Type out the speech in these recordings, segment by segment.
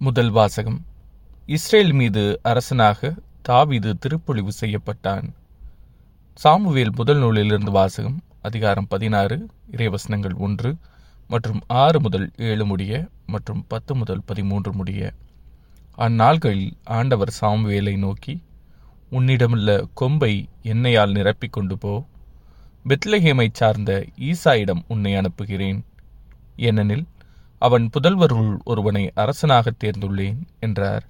முதல் வாசகம். இஸ்ரேல் மீது அரசனாக தாவிது திருப்பொழிவு செய்யப்பட்டான். சாமுவேல் முதல் நூலிலிருந்து வாசகம் அதிகாரம் பதினாறு இறைவசனங்கள் ஒன்று மற்றும் ஆறு முதல் ஏழு முடிய மற்றும் பத்து முதல் பதிமூன்று முடிய. அந்நாள்களில் ஆண்டவர் சாமுவேலை நோக்கி உன்னிடமுள்ள கொம்பை எண்ணெயால் நிரப்பிக் கொண்டு போ. பெத்லஹேமை சார்ந்த ஈசாயிடம் உன்னை அனுப்புகிறேன். ஏனெனில் அவன் புதல்வருள் ஒருவனை அரசனாக தேர்ந்துள்ளேன் என்றார்.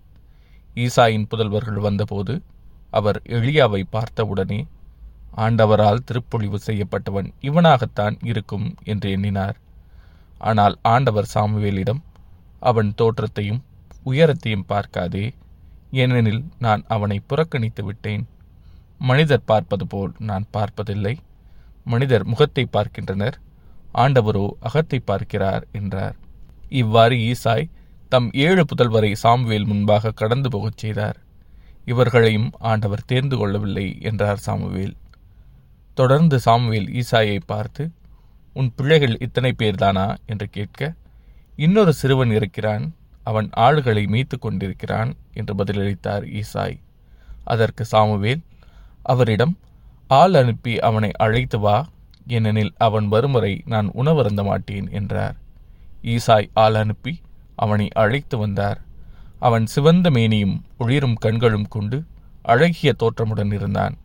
ஈசாயின் புதல்வர்கள் வந்தபோது அவர் எளியாவை பார்த்தவுடனே ஆண்டவரால் திருப்பொழிவு செய்யப்பட்டவன் இவனாகத்தான் இருக்கும் என்று எண்ணினார். ஆனால் ஆண்டவர் சாமுவேலிடம் அவன் தோற்றத்தையும் உயரத்தையும் பார்க்காதே ஏனெனில் நான் அவனை புறக்கணித்து விட்டேன். மனிதர் பார்ப்பது போல் நான் பார்ப்பதில்லை. மனிதர் முகத்தை பார்க்கின்றனர். ஆண்டவரோ அகத்தை பார்க்கிறார் என்றார். இவ்வாறு ஈசாய் தம் ஏழு புதல்வரை சாமுவேல் முன்பாக கடந்து போகச் செய்தார். இவர்களையும் ஆண்டவர் தேர்ந்து கொள்ளவில்லை என்றார் சாமுவேல். தொடர்ந்து சாமுவேல் ஈசாயை பார்த்து உன் பிள்ளைகள் இத்தனை பேர்தானா? என்று கேட்க இன்னொரு சிறுவன் இருக்கிறான் அவன் ஆளுகளை மீத்து கொண்டிருக்கிறான் என்று பதிலளித்தார் ஈசாய். அதற்கு சாமுவேல் அவரிடம் ஆள் அனுப்பி அவனை அழைத்து வா ஏனெனில் அவன் வருமுறை நான் உணவருந்த மாட்டேன் என்றார். ஈசாய் ஆள் அனுப்பி அவனை அழைத்து வந்தார். அவன் சிவந்த மேனியும் ஒளிரும் கண்களும் கொண்டு அழகிய தோற்றமுடன் இருந்தான்.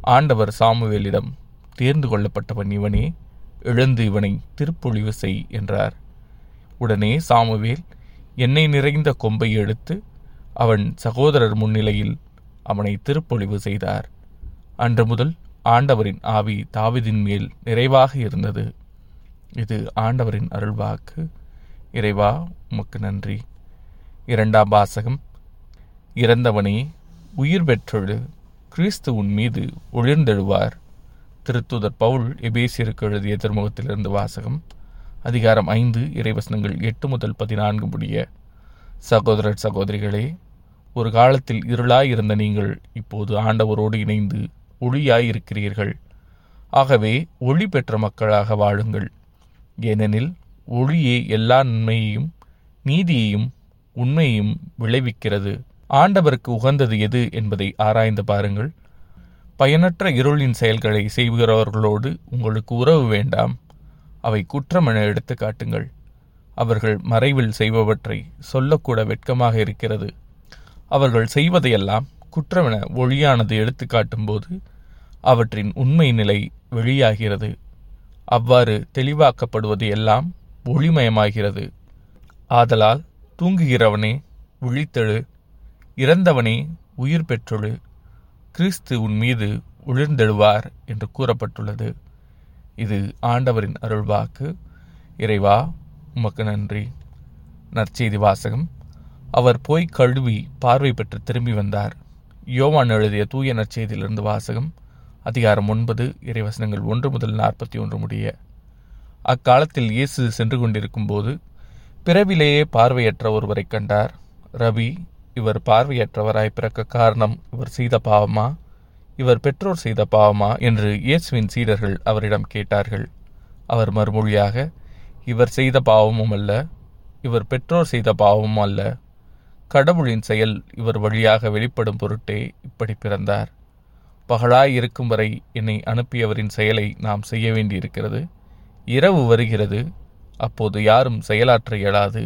ஆண்டவர் சாமுவேலிடம் தேர்ந்து கொள்ளப்பட்டவன் இவனே எழுந்து இவனை திருப்பொழிவு செய் என்றார். உடனே சாமுவேல் எண்ணெய் நிறைந்த கொம்பை எடுத்து அவன் சகோதரர் முன்னிலையில் அவனை திருப்பொழிவு செய்தார். அன்று முதல் ஆண்டவரின் ஆவி தாவிதின் மேல் நிறைவாக இருந்தது. இது ஆண்டவரின் அருள்வாக்கு. இறைவா உமக்கு நன்றி. இரண்டாம் வாசகம். இறந்தவனே உயிர் பெற்றொழு கிறிஸ்து உன் மீது ஒளிர்ந்தெழுவார். திருத்துதர் பவுல் எபேசியருக்கு எழுதிய திருமுகத்திலிருந்து வாசகம். அதிகாரம் ஐந்து இறைவசனங்கள் எட்டு முதல் பதினான்கு முடிய. சகோதரர் சகோதரிகளே ஒரு காலத்தில் இருளாய் இருந்த நீங்கள் இப்போது ஆண்டவரோடு இணைந்து ஒளியாய் இருக்கிறீர்கள் ஆகவே ஒளி பெற்ற மக்களாக வாழுங்கள். ஏனெனில் ஒளியே எல்லா நன்மையையும் நீதியையும் உண்மையையும் விளைவிக்கிறது. ஆண்டவருக்கு உகந்தது எது என்பதை ஆராய்ந்து பாருங்கள். பயனற்ற இருளின் செயல்களை செய்கிறவர்களோடு உங்களுக்கு உறவு வேண்டாம். அவை குற்றமென எடுத்து காட்டுங்கள். அவர்கள் மறைவில் செய்பவற்றை சொல்லக்கூட வெட்கமாக இருக்கிறது. அவர்கள் செய்வதையெல்லாம் குற்றமென ஒளியானது எடுத்து காட்டும்போது அவற்றின் உண்மை நிலை வெளியாகிறது. அவ்வாறு தெளிவாக்கப்படுவது எல்லாம் ஒளிமயமாகிறது. ஆதலால் தூங்குகிறவனே விழித்தெழு இறந்தவனே உயிர் பெற்றொழு கிறிஸ்து உன் மீது உளிர்ந்தெழுவார் என்று கூறப்பட்டுள்ளது. இது ஆண்டவரின் அருள்வாக்கு. இறைவா உமக்கு நன்றி. நற்செய்தி வாசகம். அவர் போய் கழுவி பார்வை பெற்று திரும்பி வந்தார். யோவான் எழுதிய தூய நற்செய்தியிலிருந்து வாசகம். அதிகாரம் ஒன்பது இறைவசனங்கள் ஒன்று முதல் நாற்பத்தி ஒன்று முடிய. அக்காலத்தில் இயேசு சென்று கொண்டிருக்கும் போது பிறவிலேயே பார்வையற்ற ஒருவரை கண்டார். ரவி இவர் பார்வையற்றவராய் பிறக்க காரணம் இவர் செய்த பாவமா? இவர் பெற்றோர் செய்த பாவமா? என்று இயேசுவின் சீடர்கள் அவரிடம் கேட்டார்கள். அவர் மறுமொழியாக இவர் செய்த பாவமும் அல்ல இவர் பெற்றோர் செய்த பாவமும் அல்ல. கடவுளின் செயல் இவர் வழியாக வெளிப்படும் பொருட்டே இப்படி பிறந்தார். பகலாய் இருக்கும் வரை என்னை அனுப்பியவரின் செயலை நாம் செய்ய வேண்டியிருக்கிறது. இரவு வருகிறது அப்போது யாரும் செயலாற்ற இயலாது.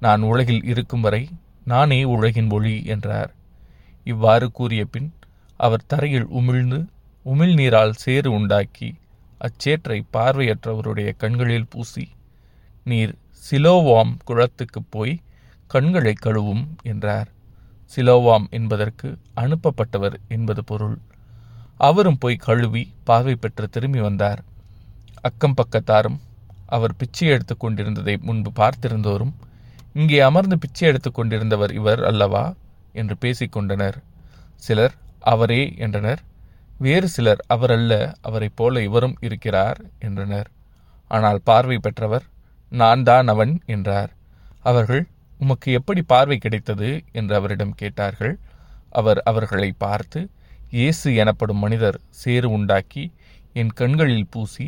நான் உலகில் இருக்கும் வரை நானே உலகின் ஒளி என்றார். இவ்வாறு கூறிய பின் அவர் தரையில் உமிழ்ந்து உமிழ்நீரால் சேறு உண்டாக்கி அச்சேற்றை பார்வையற்றவருடைய கண்களில் பூசி நீர் சிலோவாம் குளத்துக்கு போய் கண்களை கழுவும் என்றார். சிலோவாம் என்பதற்கு அனுப்பப்பட்டவர் என்பது பொருள். அவரும் போய் கழுவி பார்வை பெற்று திரும்பி வந்தார். அக்கம் பக்கத்தாரும் அவர் பிச்சை எடுத்துக் கொண்டிருந்ததை முன்பு பார்த்திருந்தோரும் இங்கே அமர்ந்து பிச்சை எடுத்து கொண்டிருந்தவர் இவர் அல்லவா? என்று பேசிக்கொண்டனர் சிலர் அவரே என்றனர். வேறு சிலர் அவரல்ல அவரைப் போல இவரும் இருக்கிறார் என்றனர். ஆனால் பார்வை பெற்றவர் நான் தான் அவன் என்றார். அவர்கள் உமக்கு எப்படி பார்வை கிடைத்தது? என்று அவரிடம் கேட்டார்கள். அவர் அவர்களை பார்த்து இயேசு எனப்படும் மனிதர் சேறு உண்டாக்கி என் கண்களில் பூசி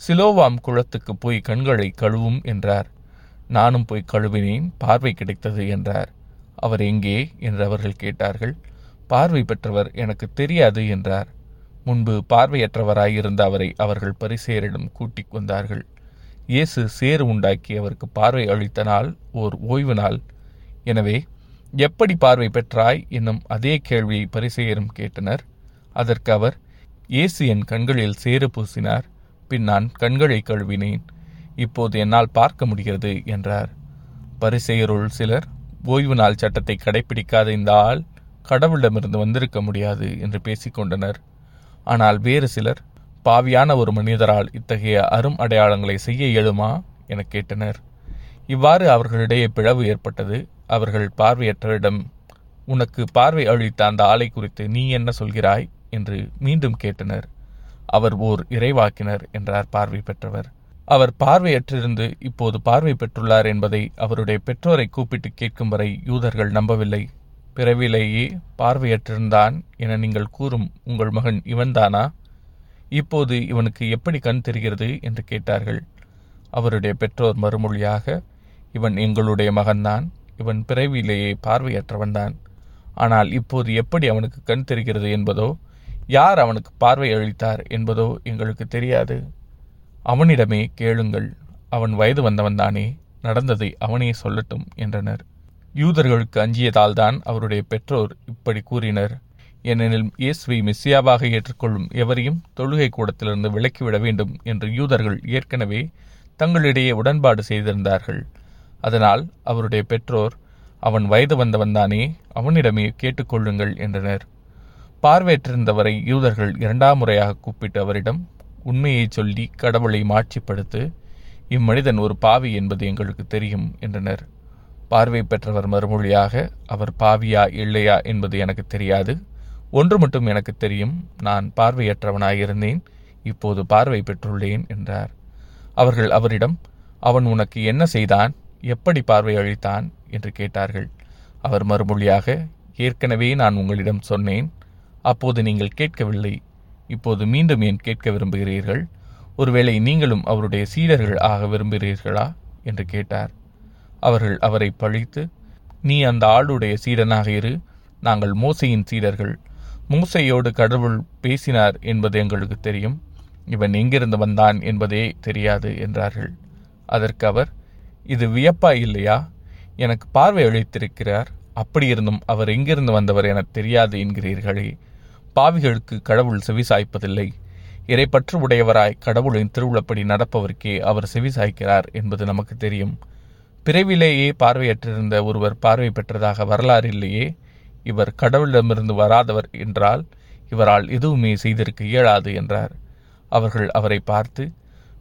சிலோவாம் குளத்துக்கு போய் கண்களை கழுவும் என்றார். நானும் போய் கழுவினேன் பார்வை கிடைத்தது என்றார். அவர் எங்கே என்று அவர்கள் கேட்டார்கள். பார்வை பெற்றவர் எனக்கு தெரியாது என்றார். முன்பு பார்வையற்றவராயிருந்த அவரை அவர்கள் பரிசேரிடம் கூட்டிக் வந்தார்கள் இயேசு சேறு உண்டாக்கி அவருக்கு பார்வை அளித்த நாள் ஓர் ஓய்வு நாள். எனவே எப்படி பார்வை பெற்றாய் என்னும் அதே கேள்வியை பரிசெயரும் கேட்டனர். அதற்கு அவர் இயேசு என் கண்களில் சேறு பூசினார் பின் நான் கண்களை கழுவினேன் இப்போது என்னால் பார்க்க முடிகிறது என்றார். பரிசெயருள் சிலர் ஓய்வு நாள் சட்டத்தை கடைபிடிக்காத இந்த ஆள் கடவுளிடமிருந்து வந்திருக்க முடியாது என்று பேசிக்கொண்டனர் ஆனால் வேறு சிலர் பாவியான ஒரு மனிதரால் இத்தகைய அரும் அடையாளங்களை செய்ய இயலுமா? என கேட்டனர். இவ்வாறு அவர்களிடையே பிளவு ஏற்பட்டது. அவர்கள் பார்வையற்றவரிடம் உனக்கு பார்வை அளித்த அந்த ஆலை குறித்து நீ என்ன சொல்கிறாய்? என்று மீண்டும் கேட்டனர். அவர் ஓர் இறைவாக்கினர் என்றார் பார்வை பெற்றவர். அவர் பார்வையற்றிருந்து இப்போது பார்வை பெற்றுள்ளார் என்பதை அவருடைய பெற்றோரை கூப்பிட்டு கேட்கும் வரை யூதர்கள் நம்பவில்லை. பிறவிலேயே பார்வையற்றிருந்தான் என நீங்கள் கூறும் உங்கள் மகன் இவன்தானா? இப்போது இவனுக்கு எப்படி கண் தெரிகிறது? என்று கேட்டார்கள். அவருடைய பெற்றோர் மறுமொழியாக இவன் எங்களுடைய மகன்தான். இவன் பிறவியிலேயே பார்வையற்றவன்தான் ஆனால் இப்போது எப்படி அவனுக்கு கண் தெரிகிறது என்பதோ யார் அவனுக்கு பார்வை அளித்தார் என்பதோ எங்களுக்கு தெரியாது. அவனிடமே கேளுங்கள் அவன் வயது வந்தவன்தானே நடந்ததை அவனே சொல்லட்டும் என்றனர். யூதர்களுக்கு அஞ்சியதால்தான் அவருடைய பெற்றோர் இப்படி கூறினர். ஏனெனில் இயேசுவை மெஸ்ஸியாவாக ஏற்றுக்கொள்ளும் எவரையும் தொழுகை கூடத்திலிருந்து விலக்கிவிட வேண்டும் என்று யூதர்கள் ஏற்கனவே தங்களிடையே உடன்பாடு செய்திருந்தார்கள். அதனால் அவருடைய பெற்றோர் அவன் வயது வந்தவன்தானே அவனிடமே கேட்டுக்கொள்ளுங்கள் என்றனர். பார்வையற்றிருந்தவரை யூதர்கள் இரண்டாம் முறையாக கூப்பிட்டு அவரிடம் உண்மையை சொல்லி கடவுளை மாட்சிப்படுத்து இம்மனிதன் ஒரு பாவி என்பது எங்களுக்கு தெரியும் என்றனர். பார்வை பெற்றவர் மறுமொழியாக அவர் பாவியா இல்லையா என்பது எனக்கு தெரியாது. ஒன்று மட்டும் எனக்கு தெரியும். நான் பார்வையற்றவனாயிருந்தேன். இப்போது பார்வை பெற்றுள்ளேன் என்றார். அவர்கள் அவரிடம் அவன் உனக்கு என்ன செய்தான்? எப்படி பார்வை அழித்தான் என்று கேட்டார்கள். அவர் மறுமொழியாக ஏற்கனவே நான் உங்களிடம் சொன்னேன். அப்போது நீங்கள் கேட்கவில்லை. இப்போது மீண்டும் ஏன் கேட்க விரும்புகிறீர்கள்? ஒருவேளை நீங்களும் அவருடைய சீடர்கள் ஆக விரும்புகிறீர்களா? என்று கேட்டார். அவர்கள் அவரை பழித்து நீ அந்த ஆளுடைய சீடனாக இரு. நாங்கள் மோசையின் சீடர்கள். மூசையோடு கடவுள் பேசினார் என்பது எங்களுக்கு தெரியும். இவன் எங்கிருந்து வந்தான் என்பதே தெரியாது என்றார்கள். அதற்கு அவர் இது வியப்பா இல்லையா? எனக்கு பார்வை அளித்திருக்கிறார். அப்படியிருந்தும் அவர் எங்கிருந்து வந்தவர் என தெரியாது என்கிறீர்களே. பாவிகளுக்கு கடவுள் செவி சாய்ப்பதில்லை. இறைப்பற்று உடையவராய் கடவுளின் திருவுளப்படி நடப்பவருக்கே அவர் செவி சாய்க்கிறார் என்பது நமக்கு தெரியும். பிறவிலேயே பார்வையற்றிருந்த ஒருவர் பார்வை பெற்றதாக வரலாறு இல்லையே? இவர் கடவுளிடமிருந்து வராதவர் என்றால் இவரால் எதுவுமே செய்திருக்க இயலாது என்றார். அவர்கள் அவரை பார்த்து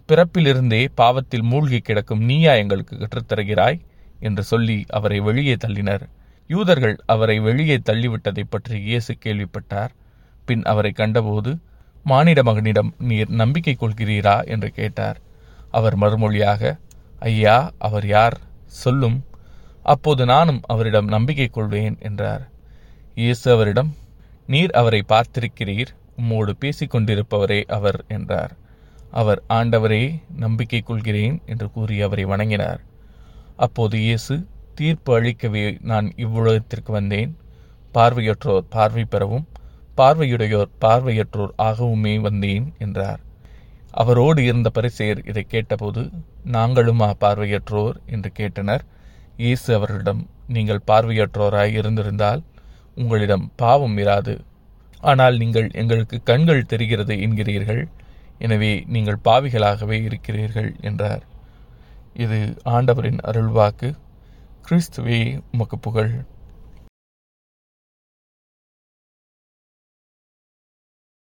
பிறப்பிலிருந்தே பாவத்தில் மூழ்கி கிடக்கும் நீயா எங்களுக்கு கற்றுத்தருகிறாய் என்று சொல்லி அவரை வெளியே தள்ளினர். யூதர்கள் அவரை வெளியே தள்ளிவிட்டதை பற்றி இயேசு கேள்விப்பட்டார். பின் அவரை கண்டபோது மானிட மகனிடம் நீர் நம்பிக்கை கொள்கிறீரா? என்று கேட்டார். அவர் மறுமொழியாக ஐயா அவர் யார்? சொல்லும். அப்போது நானும் அவரிடம் நம்பிக்கை கொள்வேன் என்றார். இயேசு அவரிடம் நீர் அவரை பார்த்திருக்கிறீர் உம்மோடு பேசிக் கொண்டிருப்பவரே அவர் என்றார். அவர் ஆண்டவரே நம்பிக்கை கொள்கிறேன் என்று கூறி அவரை வணங்கினார். அப்போது இயேசு தீர்ப்பு அளிக்கவே நான் இவ்வுலகத்திற்கு வந்தேன். பார்வையற்றோர் பார்வை பெறவும் பார்வையுடையோர் பார்வையற்றோர் ஆகவுமே வந்தேன் என்றார். அவரோடு இருந்த பரிசெயர் இதை கேட்டபோது நாங்களுமா பார்வையற்றோர் என்று கேட்டனர். இயேசு அவர்களிடம் நீங்கள் பார்வையற்றோராய் இருந்திருந்தால் உங்களிடம் பாவம் இராது. ஆனால் நீங்கள் எங்களுக்கு கண்கள் தெரிகிறது என்கிறீர்கள். எனவே நீங்கள் பாவிகளாகவே இருக்கிறீர்கள் என்றார். இது ஆண்டவரின் அருள்வாக்கு. கிறிஸ்துவே உமக்கு புகழ்.